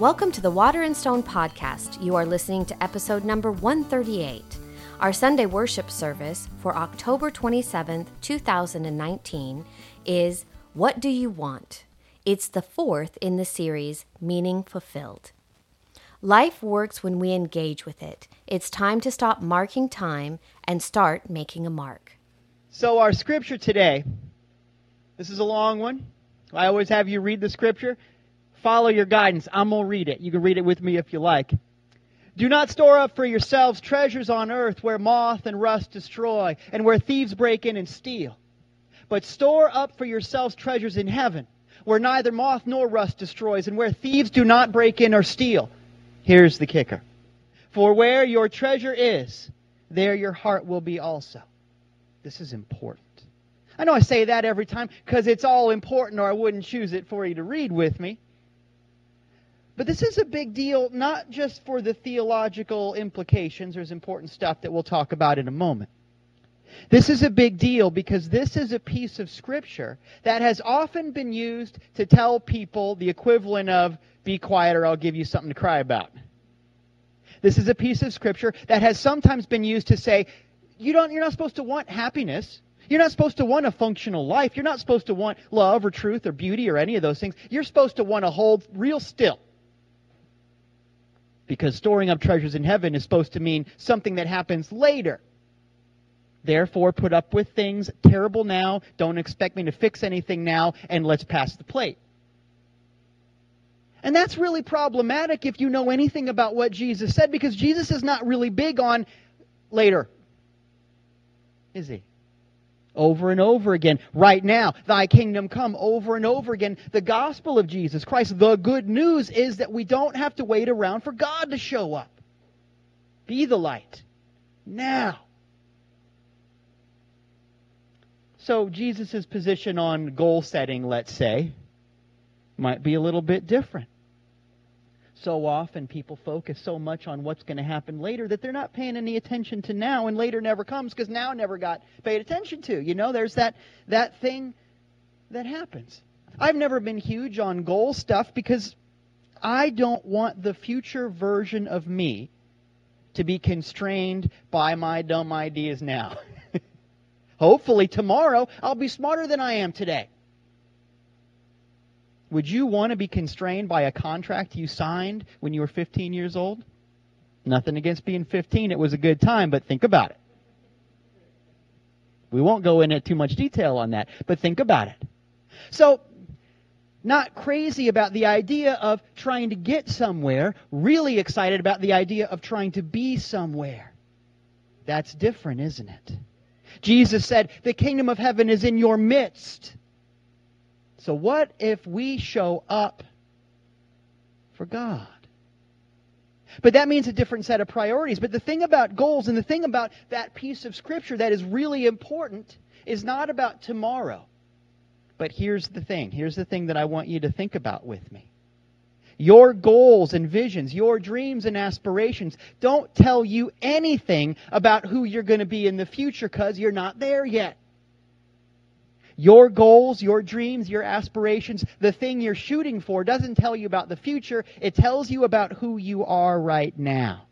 Welcome to the Water and Stone podcast. You are listening to episode number 138. Our Sunday worship service for October 27th, 2019 is What Do You Want? It's the fourth in the series, Meaning Fulfilled. Life works when we engage with it. It's time to stop marking time and start making a mark. So, our scripture today, this is a long one. I always have you read the scripture. Follow your guidance. I'm going to read it. You can read it with me if you like. Do not store up for yourselves treasures on earth where moth and rust destroy and where thieves break in and steal. But store up for yourselves treasures in heaven where neither moth nor rust destroys and where thieves do not break in or steal. Here's the kicker. For where your treasure is, there your heart will be also. This is important. I know I say that every time because it's all important or I wouldn't choose it for you to read with me. But this is a big deal, not just for the theological implications. There's important stuff that we'll talk about in a moment. This is a big deal because this is a piece of Scripture that has often been used to tell people the equivalent of, be quiet or I'll give you something to cry about. This is a piece of Scripture that has sometimes been used to say, you don't, you're not supposed to want happiness. You're not supposed to want a functional life. You're not supposed to want love or truth or beauty or any of those things. You're supposed to want to hold real still because storing up treasures in heaven is supposed to mean something that happens later. Therefore, put up with things terrible now, don't expect me to fix anything now, and let's pass the plate. And that's really problematic if you know anything about what Jesus said, because Jesus is not really big on later. Is he? Over and over again. Right now, thy kingdom come over and over again. The gospel of Jesus Christ, the good news is that we don't have to wait around for God to show up. Be the light. Now. So, Jesus' position on goal setting, let's say, might be a little bit different so often people focus so much on what's going to happen later that they're not paying any attention to now and later never comes because now never got paid attention to you know? There's that that thing that happens. I've never been huge on goal stuff because i don't want the future version of me to be constrained by my dumb ideas now. Hopefully tomorrow i'll be smarter than i am today would you want to be constrained by a contract you signed when you were 15 years old? Nothing against being 15. It was a good time, but think about it. We won't go into too much detail on that, but think about it. So, not crazy about the idea of trying to get somewhere, really excited about the idea of trying to be somewhere. That's different, isn't it? Jesus said, The kingdom of heaven is in your midst. So, what if we show up for God? But that means a different set of priorities. But the thing about goals and the thing about that piece of Scripture that is really important is not about tomorrow. But here's the thing. Here's the thing that I want you to think about with me. Your goals and visions, your dreams and aspirations don't tell you anything about who you're going to be in the future because you're not there yet. Your goals, your dreams, your aspirations, the thing you're shooting for doesn't tell you about the future. It tells you about who you are right now.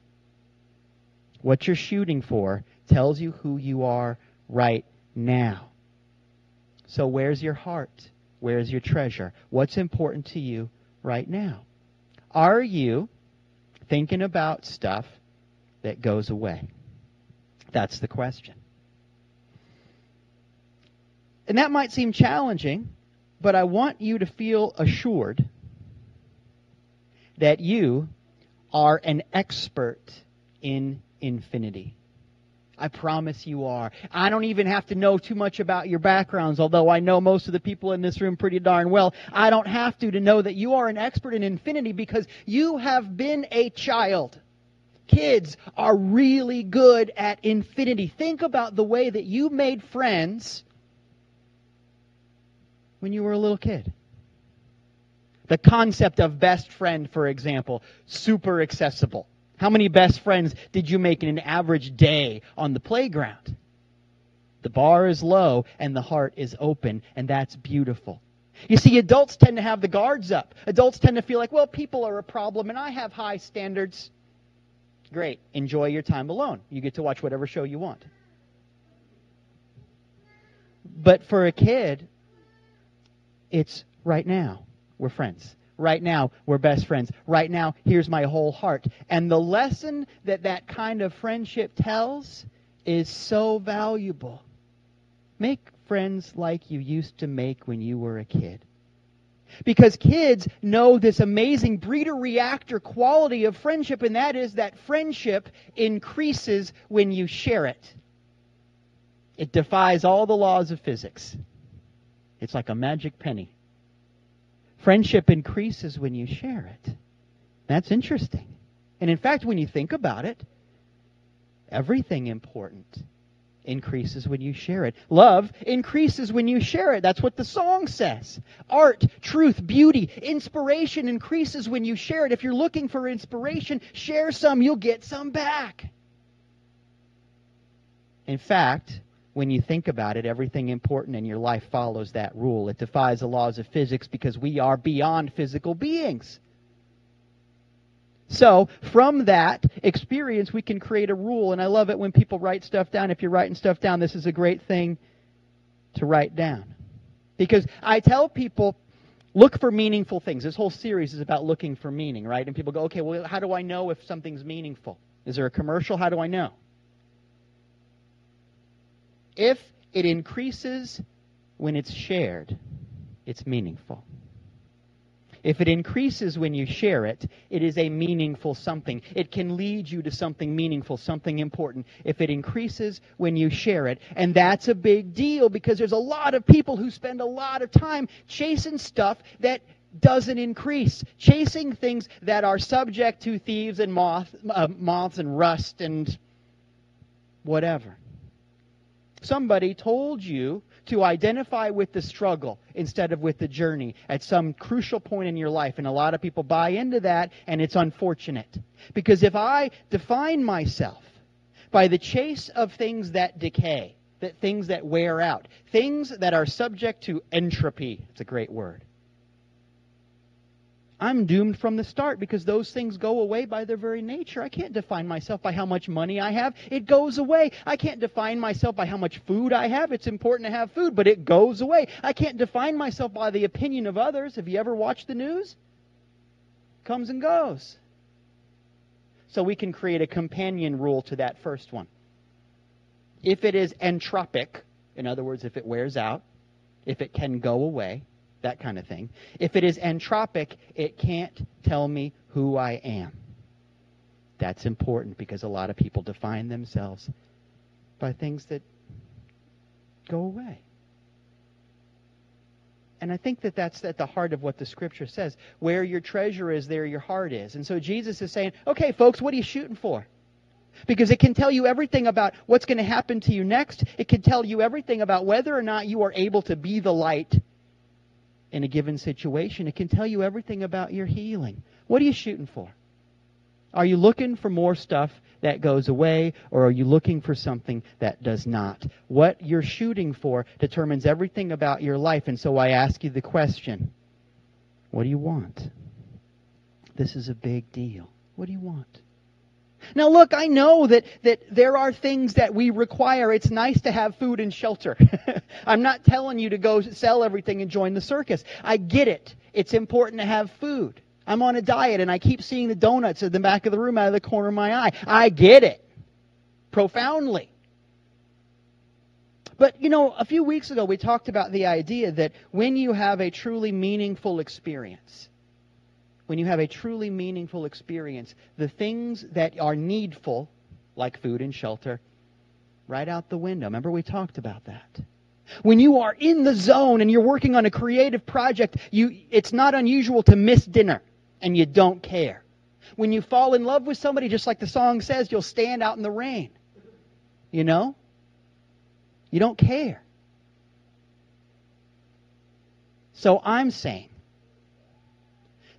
What you're shooting for tells you who you are right now. So, where's your heart? Where's your treasure? What's important to you right now? Are you thinking about stuff that goes away? That's the question. And that might seem challenging, but I want you to feel assured that you are an expert in infinity. I promise you are. I don't even have to know too much about your backgrounds, although I know most of the people in this room pretty darn well. I don't have to to know that you are an expert in infinity because you have been a child. Kids are really good at infinity. Think about the way that you made friends when you were a little kid. The concept of best friend, for example, super accessible. How many best friends did you make in an average day on the playground? The bar is low and the heart is open, and that's beautiful. You see, adults tend to have the guards up. Adults tend to feel like, well, people are a problem and I have high standards. Great. Enjoy your time alone. You get to watch whatever show you want. But for a kid, it's right now. We're friends. Right now, we're best friends. Right now, here's my whole heart. And the lesson that that kind of friendship tells is so valuable. Make friends like you used to make when you were a kid. Because kids know this amazing breeder reactor quality of friendship, and that is that friendship increases when you share it. It defies all the laws of physics. It's like a magic penny. Friendship increases when you share it. That's interesting. And in fact, when you think about it, everything important increases when you share it. Love increases when you share it. That's what the song says. Art, truth, beauty, inspiration increases when you share it. If you're looking for inspiration, share some, you'll get some back. In fact, when you think about it, everything important in your life follows that rule. It defies the laws of physics because we are beyond physical beings. So, from that experience, we can create a rule. And I love it when people write stuff down. If you're writing stuff down, this is a great thing to write down. Because I tell people, look for meaningful things. This whole series is about looking for meaning, right? And people go, okay, well, how do I know if something's meaningful? Is there a commercial? How do I know? If it increases when it's shared, it's meaningful. If it increases when you share it, it is a meaningful something. It can lead you to something meaningful, something important. If it increases when you share it. And that's a big deal because there's a lot of people who spend a lot of time chasing stuff that doesn't increase, chasing things that are subject to thieves and moth, uh, moths and rust and whatever. Somebody told you to identify with the struggle instead of with the journey at some crucial point in your life. And a lot of people buy into that, and it's unfortunate. Because if I define myself by the chase of things that decay, that things that wear out, things that are subject to entropy, it's a great word, I'm doomed from the start because those things go away by their very nature. I can't define myself by how much money I have. It goes away. I can't define myself by how much food I have. It's important to have food, but it goes away. I can't define myself by the opinion of others. Have you ever watched the news? Comes and goes. So we can create a companion rule to that first one. If it is entropic, in other words, if it wears out, if it can go away, that kind of thing. If it is entropic, it can't tell me who I am. That's important because a lot of people define themselves by things that go away. And I think that that's at the heart of what the scripture says. Where your treasure is, there your heart is. And so Jesus is saying, okay, folks, what are you shooting for? Because it can tell you everything about what's going to happen to you next. It can tell you everything about whether or not you are able to be the light in a given situation. It can tell you everything about your healing. What are you shooting for? Are you looking for more stuff that goes away, or are you looking for something that does not? What you're shooting for determines everything about your life. And so I ask you the question what do you want? This is a big deal. What do you want? Now, look, I know that, that there are things that we require. It's nice to have food and shelter. I'm not telling you to go sell everything and join the circus. I get it. It's important to have food. I'm on a diet and I keep seeing the donuts at the back of the room out of the corner of my eye. I get it. Profoundly. But, you know, a few weeks ago we talked about the idea that when you have a truly meaningful experience, when you have a truly meaningful experience, the things that are needful, like food and shelter, right out the window. Remember, we talked about that. When you are in the zone and you're working on a creative project, you, it's not unusual to miss dinner and you don't care. When you fall in love with somebody, just like the song says, you'll stand out in the rain. You know? You don't care. So I'm saying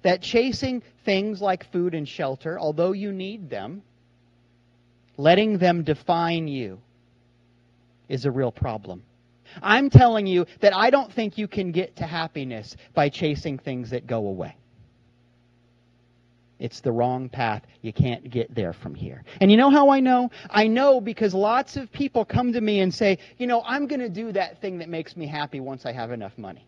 that chasing things like food and shelter, although you need them, letting them define you is a real problem. I'm telling you that I don't think you can get to happiness by chasing things that go away. It's the wrong path. You can't get there from here. And you know how I know? I know because lots of people come to me and say, you know, I'm going to do that thing that makes me happy once I have enough money.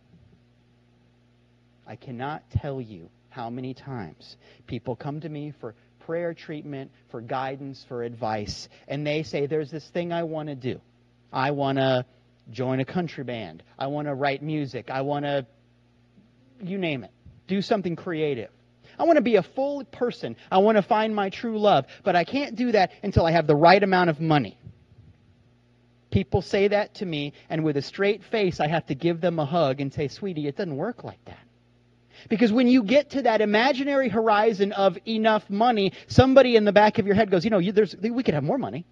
I cannot tell you how many times people come to me for prayer treatment, for guidance, for advice, and they say, there's this thing I want to do. I want to join a country band. I want to write music. I want to, you name it, do something creative. I want to be a full person. I want to find my true love. But I can't do that until I have the right amount of money. People say that to me, and with a straight face, I have to give them a hug and say, Sweetie, it doesn't work like that. Because when you get to that imaginary horizon of enough money, somebody in the back of your head goes, You know, you, we could have more money.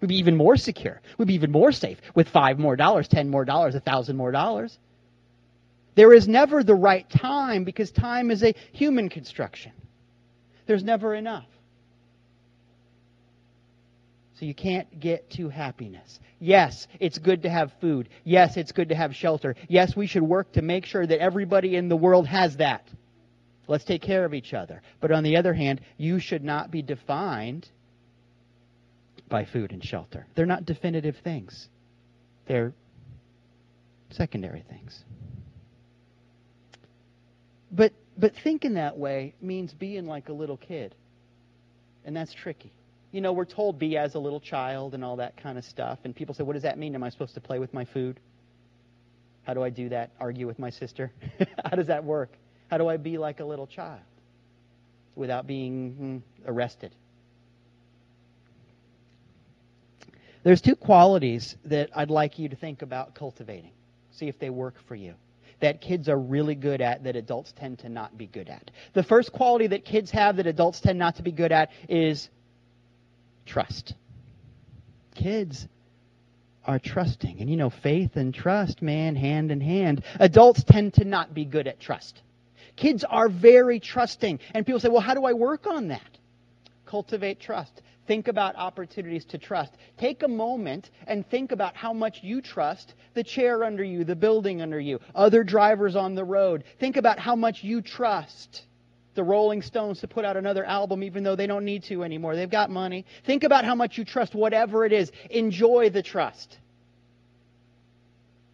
We'd be even more secure. We'd be even more safe with five more dollars, ten more dollars, a thousand more dollars. There is never the right time because time is a human construction. There's never enough. So you can't get to happiness. Yes, it's good to have food. Yes, it's good to have shelter. Yes, we should work to make sure that everybody in the world has that. Let's take care of each other. But on the other hand, you should not be defined by food and shelter. They're not definitive things, they're secondary things. But but thinking that way means being like a little kid. And that's tricky. You know, we're told be as a little child and all that kind of stuff. And people say, what does that mean? Am I supposed to play with my food? How do I do that? Argue with my sister? How does that work? How do I be like a little child without being hmm, arrested? There's two qualities that I'd like you to think about cultivating. See if they work for you that kids are really good at that adults tend to not be good at. The first quality that kids have that adults tend not to be good at is trust. Kids are trusting. And you know, faith and trust, man, hand in hand. Adults tend to not be good at trust. Kids are very trusting. And people say, well, how do I work on that? Cultivate trust. Think about opportunities to trust. Take a moment and think about how much you trust the chair under you, the building under you, other drivers on the road. Think about how much you trust the Rolling Stones to put out another album even though they don't need to anymore. They've got money. Think about how much you trust whatever it is. Enjoy the trust.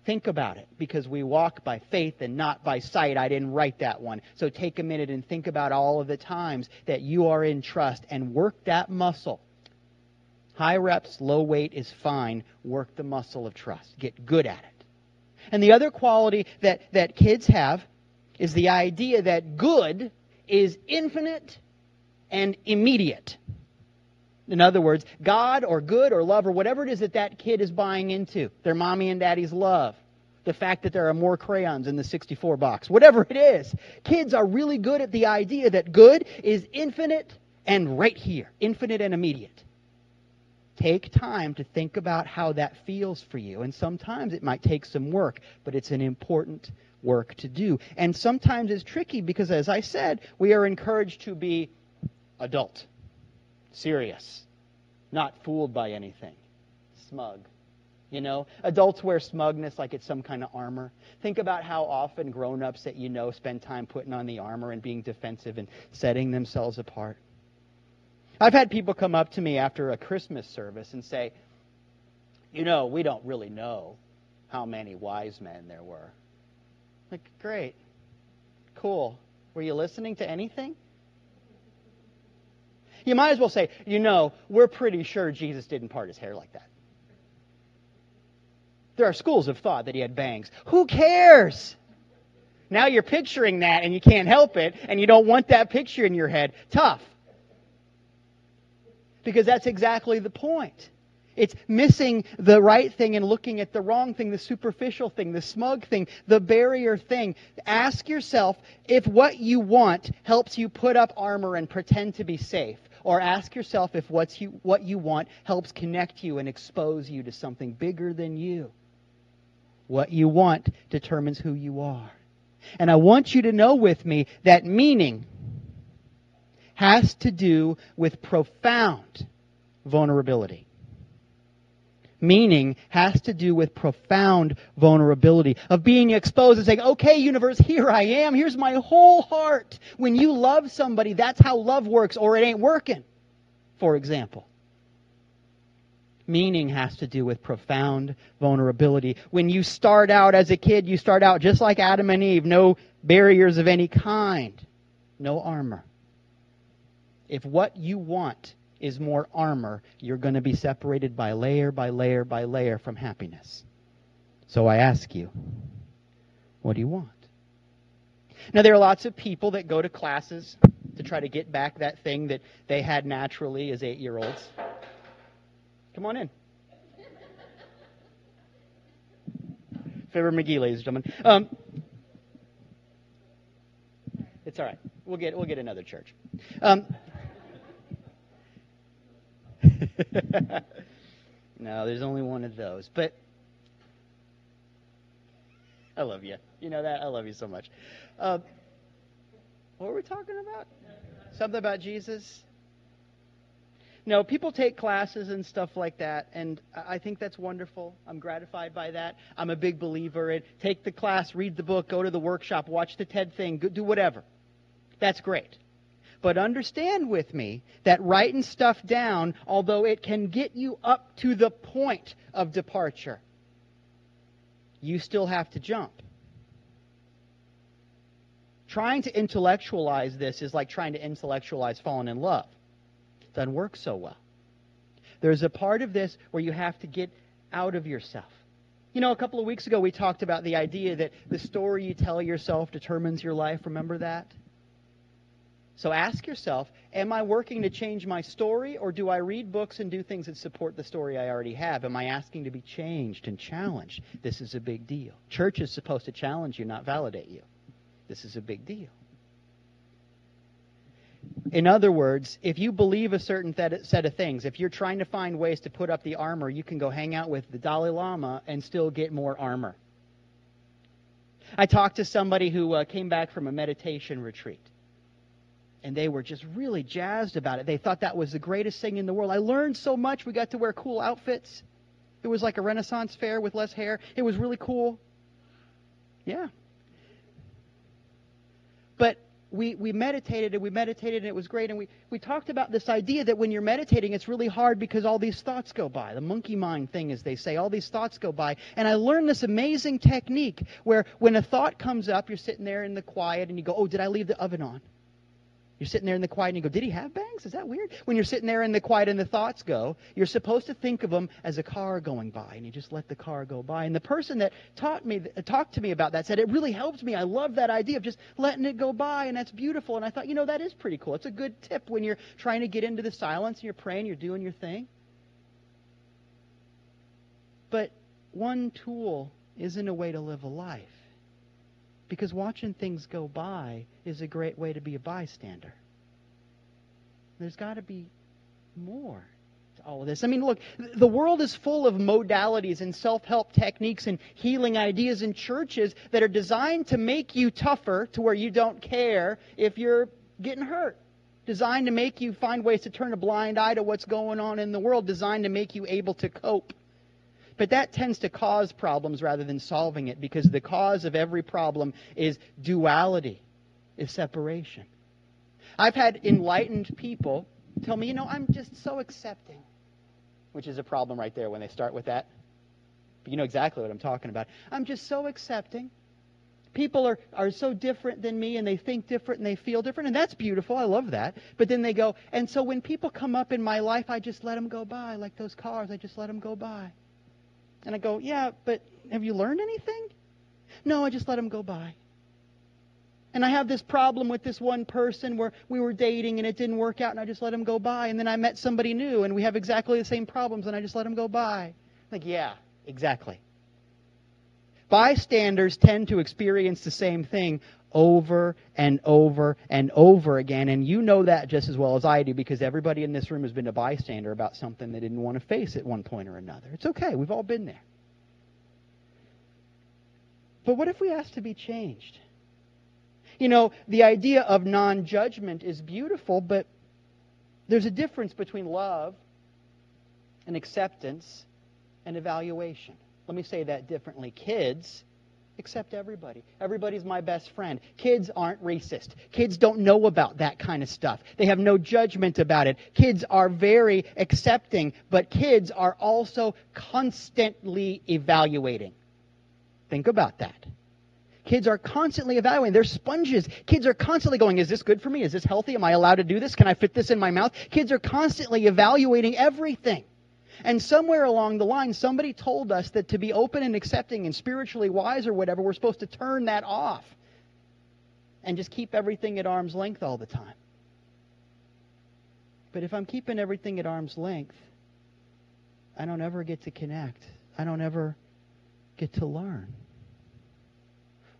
Think about it because we walk by faith and not by sight. I didn't write that one. So take a minute and think about all of the times that you are in trust and work that muscle. High reps, low weight is fine. Work the muscle of trust. Get good at it. And the other quality that, that kids have is the idea that good is infinite and immediate. In other words, God or good or love or whatever it is that that kid is buying into, their mommy and daddy's love, the fact that there are more crayons in the 64 box, whatever it is, kids are really good at the idea that good is infinite and right here, infinite and immediate. Take time to think about how that feels for you. And sometimes it might take some work, but it's an important work to do. And sometimes it's tricky because, as I said, we are encouraged to be adult serious, not fooled by anything, smug. You know, adults wear smugness like it's some kind of armor. Think about how often grown ups that you know spend time putting on the armor and being defensive and setting themselves apart. I've had people come up to me after a Christmas service and say, You know, we don't really know how many wise men there were. Like, great. Cool. Were you listening to anything? You might as well say, you know, we're pretty sure Jesus didn't part his hair like that. There are schools of thought that he had bangs. Who cares? Now you're picturing that and you can't help it and you don't want that picture in your head. Tough. Because that's exactly the point. It's missing the right thing and looking at the wrong thing, the superficial thing, the smug thing, the barrier thing. Ask yourself if what you want helps you put up armor and pretend to be safe. Or ask yourself if what's you, what you want helps connect you and expose you to something bigger than you. What you want determines who you are. And I want you to know with me that meaning has to do with profound vulnerability. Meaning has to do with profound vulnerability, of being exposed and saying, okay, universe, here I am. Here's my whole heart. When you love somebody, that's how love works, or it ain't working, for example. Meaning has to do with profound vulnerability. When you start out as a kid, you start out just like Adam and Eve, no barriers of any kind, no armor. If what you want is more armor, you're going to be separated by layer by layer by layer from happiness. So I ask you, what do you want? Now, there are lots of people that go to classes to try to get back that thing that they had naturally as eight year olds. Come on in. Fibber McGee, ladies and gentlemen. Um, it's all right. We'll get we'll get another church. Um, no, there's only one of those. But I love you. You know that? I love you so much. Uh, what were we talking about? Something about Jesus? No, people take classes and stuff like that, and I think that's wonderful. I'm gratified by that. I'm a big believer in take the class, read the book, go to the workshop, watch the TED thing, do whatever. That's great. But understand with me that writing stuff down, although it can get you up to the point of departure, you still have to jump. Trying to intellectualize this is like trying to intellectualize falling in love. It doesn't work so well. There's a part of this where you have to get out of yourself. You know, a couple of weeks ago we talked about the idea that the story you tell yourself determines your life. Remember that? So ask yourself, am I working to change my story or do I read books and do things that support the story I already have? Am I asking to be changed and challenged? This is a big deal. Church is supposed to challenge you, not validate you. This is a big deal. In other words, if you believe a certain set of things, if you're trying to find ways to put up the armor, you can go hang out with the Dalai Lama and still get more armor. I talked to somebody who uh, came back from a meditation retreat and they were just really jazzed about it. They thought that was the greatest thing in the world. I learned so much. We got to wear cool outfits. It was like a Renaissance fair with less hair. It was really cool. Yeah. But we, we meditated and we meditated and it was great. And we, we talked about this idea that when you're meditating, it's really hard because all these thoughts go by. The monkey mind thing, as they say, all these thoughts go by. And I learned this amazing technique where when a thought comes up, you're sitting there in the quiet and you go, Oh, did I leave the oven on? You're sitting there in the quiet and you go, Did he have bangs? Is that weird? When you're sitting there in the quiet and the thoughts go, you're supposed to think of them as a car going by and you just let the car go by. And the person that taught me, talked to me about that said, It really helped me. I love that idea of just letting it go by and that's beautiful. And I thought, you know, that is pretty cool. It's a good tip when you're trying to get into the silence and you're praying, you're doing your thing. But one tool isn't a way to live a life. Because watching things go by is a great way to be a bystander. There's got to be more to all of this. I mean, look, the world is full of modalities and self help techniques and healing ideas in churches that are designed to make you tougher to where you don't care if you're getting hurt. Designed to make you find ways to turn a blind eye to what's going on in the world. Designed to make you able to cope. But that tends to cause problems rather than solving it because the cause of every problem is duality, is separation. I've had enlightened people tell me, you know, I'm just so accepting, which is a problem right there when they start with that. But you know exactly what I'm talking about. I'm just so accepting. People are, are so different than me and they think different and they feel different, and that's beautiful. I love that. But then they go, and so when people come up in my life, I just let them go by, like those cars, I just let them go by. And I go, Yeah, but have you learned anything? No, I just let them go by. And I have this problem with this one person where we were dating and it didn't work out and I just let him go by. And then I met somebody new and we have exactly the same problems and I just let him go by. Like, yeah, exactly. Bystanders tend to experience the same thing over and over and over again. And you know that just as well as I do because everybody in this room has been a bystander about something they didn't want to face at one point or another. It's okay. We've all been there. But what if we ask to be changed? You know, the idea of non judgment is beautiful, but there's a difference between love and acceptance and evaluation. Let me say that differently. Kids accept everybody. Everybody's my best friend. Kids aren't racist. Kids don't know about that kind of stuff. They have no judgment about it. Kids are very accepting, but kids are also constantly evaluating. Think about that. Kids are constantly evaluating. They're sponges. Kids are constantly going, is this good for me? Is this healthy? Am I allowed to do this? Can I fit this in my mouth? Kids are constantly evaluating everything. And somewhere along the line, somebody told us that to be open and accepting and spiritually wise or whatever, we're supposed to turn that off and just keep everything at arm's length all the time. But if I'm keeping everything at arm's length, I don't ever get to connect. I don't ever get to learn.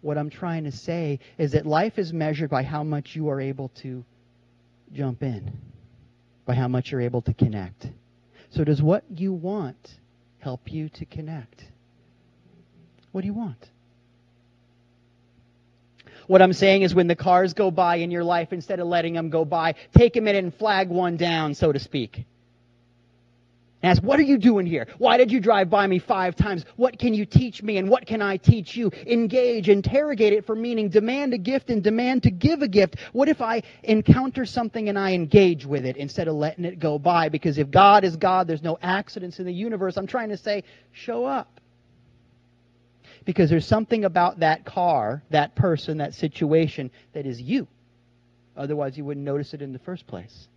What I'm trying to say is that life is measured by how much you are able to jump in, by how much you're able to connect. So, does what you want help you to connect? What do you want? What I'm saying is when the cars go by in your life, instead of letting them go by, take a minute and flag one down, so to speak. Ask, what are you doing here? Why did you drive by me five times? What can you teach me and what can I teach you? Engage, interrogate it for meaning, demand a gift and demand to give a gift. What if I encounter something and I engage with it instead of letting it go by? Because if God is God, there's no accidents in the universe. I'm trying to say, show up. Because there's something about that car, that person, that situation that is you. Otherwise, you wouldn't notice it in the first place.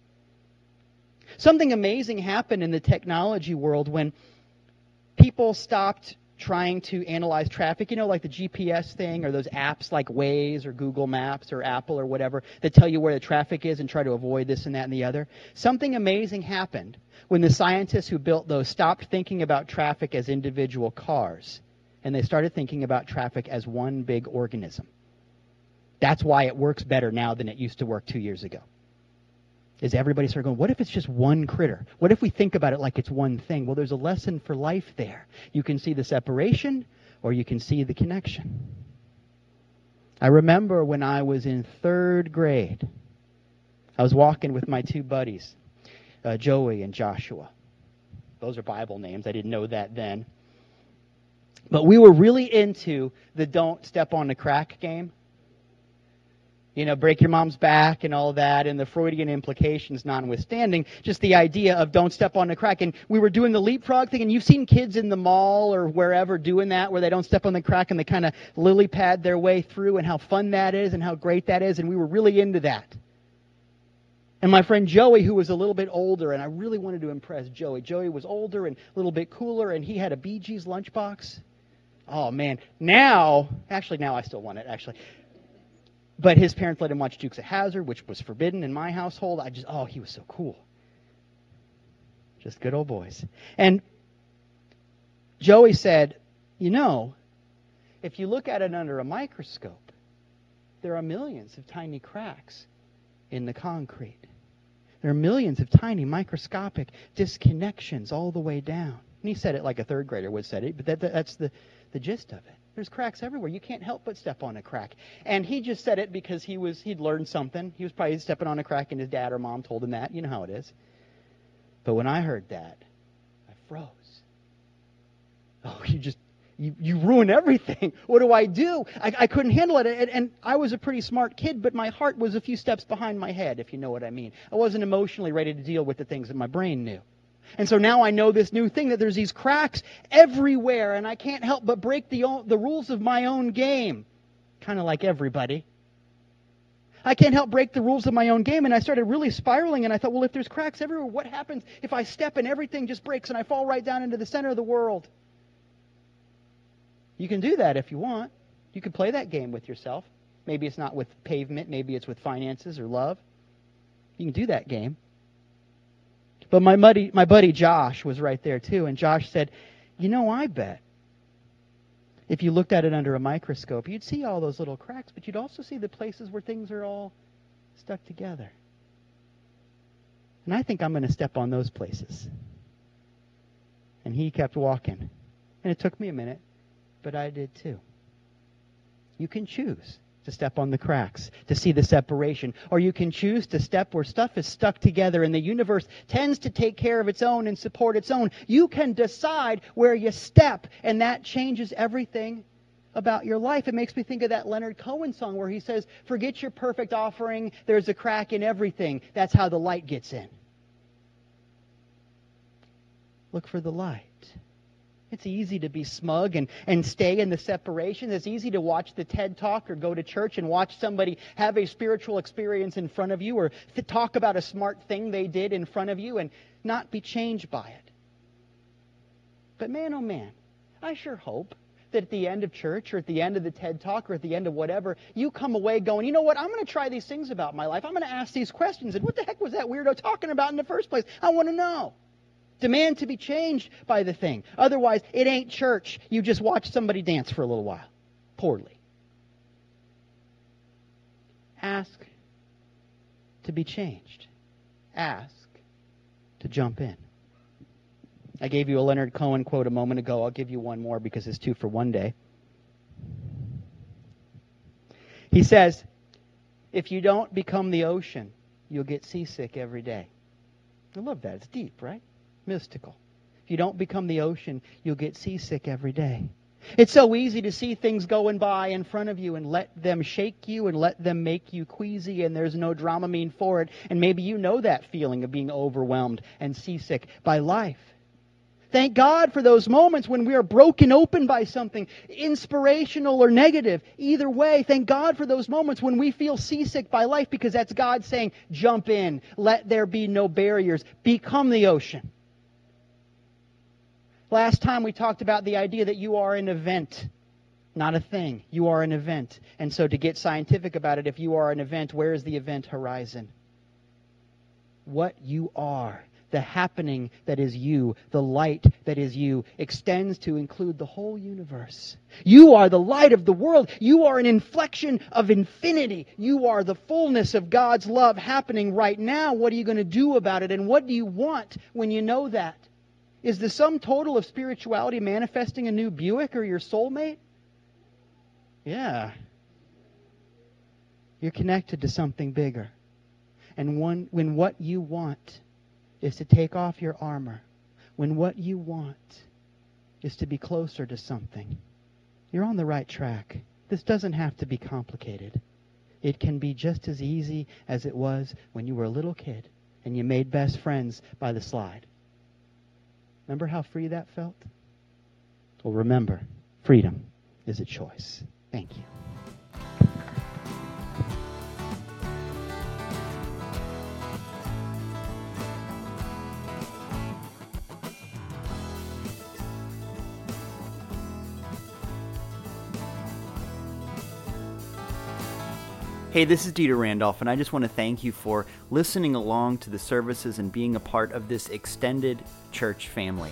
Something amazing happened in the technology world when people stopped trying to analyze traffic, you know, like the GPS thing or those apps like Waze or Google Maps or Apple or whatever that tell you where the traffic is and try to avoid this and that and the other. Something amazing happened when the scientists who built those stopped thinking about traffic as individual cars and they started thinking about traffic as one big organism. That's why it works better now than it used to work two years ago is everybody started going, what if it's just one critter? What if we think about it like it's one thing? Well, there's a lesson for life there. You can see the separation or you can see the connection. I remember when I was in third grade, I was walking with my two buddies, uh, Joey and Joshua. Those are Bible names. I didn't know that then. But we were really into the don't step on the crack game you know, break your mom's back and all that, and the Freudian implications notwithstanding, just the idea of don't step on the crack. And we were doing the leapfrog thing, and you've seen kids in the mall or wherever doing that, where they don't step on the crack and they kind of lily pad their way through, and how fun that is and how great that is. And we were really into that. And my friend Joey, who was a little bit older, and I really wanted to impress Joey. Joey was older and a little bit cooler, and he had a Bee Gees lunchbox. Oh man, now, actually, now I still want it. Actually, but his parents let him watch Dukes of Hazzard, which was forbidden in my household. I just, oh, he was so cool. Just good old boys. And Joey said, you know, if you look at it under a microscope, there are millions of tiny cracks in the concrete. There are millions of tiny microscopic disconnections all the way down. And he said it like a third grader would say it, but that, that's the, the gist of it. There's cracks everywhere. You can't help but step on a crack. And he just said it because he was he'd learned something. He was probably stepping on a crack and his dad or mom told him that. You know how it is. But when I heard that, I froze. Oh, you just you, you ruin everything. What do I do? I, I couldn't handle it. And, and I was a pretty smart kid, but my heart was a few steps behind my head, if you know what I mean. I wasn't emotionally ready to deal with the things that my brain knew. And so now I know this new thing that there's these cracks everywhere, and I can't help but break the, the rules of my own game. Kind of like everybody. I can't help break the rules of my own game, and I started really spiraling, and I thought, well, if there's cracks everywhere, what happens if I step and everything just breaks and I fall right down into the center of the world? You can do that if you want. You can play that game with yourself. Maybe it's not with pavement, maybe it's with finances or love. You can do that game. But my buddy, my buddy Josh was right there too, and Josh said, "You know, I bet if you looked at it under a microscope, you'd see all those little cracks, but you'd also see the places where things are all stuck together. And I think I'm going to step on those places." And he kept walking. And it took me a minute, but I did too. You can choose to step on the cracks, to see the separation. Or you can choose to step where stuff is stuck together and the universe tends to take care of its own and support its own. You can decide where you step, and that changes everything about your life. It makes me think of that Leonard Cohen song where he says, Forget your perfect offering, there's a crack in everything. That's how the light gets in. Look for the light. It's easy to be smug and, and stay in the separation. It's easy to watch the TED Talk or go to church and watch somebody have a spiritual experience in front of you or talk about a smart thing they did in front of you and not be changed by it. But man, oh man, I sure hope that at the end of church or at the end of the TED Talk or at the end of whatever, you come away going, you know what, I'm going to try these things about my life. I'm going to ask these questions. And what the heck was that weirdo talking about in the first place? I want to know. Demand to be changed by the thing. Otherwise, it ain't church. You just watch somebody dance for a little while. Poorly. Ask to be changed. Ask to jump in. I gave you a Leonard Cohen quote a moment ago. I'll give you one more because it's two for one day. He says, If you don't become the ocean, you'll get seasick every day. I love that. It's deep, right? Mystical. If you don't become the ocean, you'll get seasick every day. It's so easy to see things going by in front of you and let them shake you and let them make you queasy, and there's no Dramamine for it. And maybe you know that feeling of being overwhelmed and seasick by life. Thank God for those moments when we are broken open by something, inspirational or negative. Either way, thank God for those moments when we feel seasick by life because that's God saying, jump in, let there be no barriers, become the ocean. Last time we talked about the idea that you are an event, not a thing. You are an event. And so to get scientific about it, if you are an event, where is the event horizon? What you are, the happening that is you, the light that is you, extends to include the whole universe. You are the light of the world. You are an inflection of infinity. You are the fullness of God's love happening right now. What are you going to do about it? And what do you want when you know that? Is the sum total of spirituality manifesting a new Buick or your soulmate? Yeah. You're connected to something bigger. And one, when what you want is to take off your armor, when what you want is to be closer to something, you're on the right track. This doesn't have to be complicated. It can be just as easy as it was when you were a little kid and you made best friends by the slide. Remember how free that felt? Well, remember, freedom is a choice. Thank you. Hey, this is Dieter Randolph, and I just want to thank you for listening along to the services and being a part of this extended church family.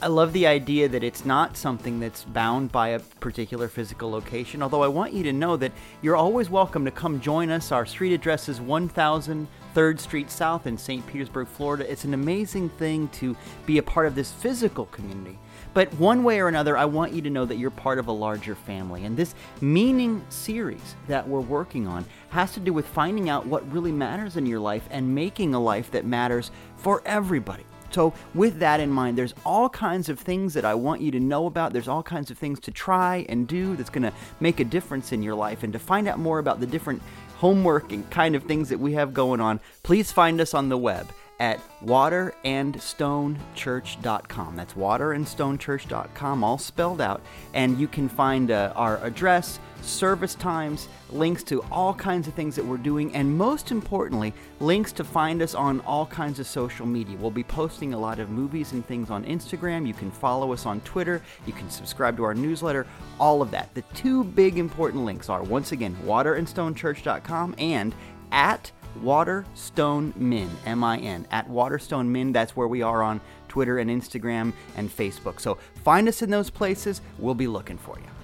I love the idea that it's not something that's bound by a particular physical location, although I want you to know that you're always welcome to come join us. Our street address is 1000 3rd Street South in St. Petersburg, Florida. It's an amazing thing to be a part of this physical community. But one way or another, I want you to know that you're part of a larger family. And this meaning series that we're working on has to do with finding out what really matters in your life and making a life that matters for everybody. So, with that in mind, there's all kinds of things that I want you to know about. There's all kinds of things to try and do that's going to make a difference in your life. And to find out more about the different homework and kind of things that we have going on, please find us on the web at waterandstonechurch.com. That's waterandstonechurch.com, all spelled out. And you can find uh, our address, service times, links to all kinds of things that we're doing, and most importantly, links to find us on all kinds of social media. We'll be posting a lot of movies and things on Instagram. You can follow us on Twitter. You can subscribe to our newsletter, all of that. The two big important links are once again, waterandstonechurch.com and at Waterstone Min, M I N, at Waterstone Min. That's where we are on Twitter and Instagram and Facebook. So find us in those places. We'll be looking for you.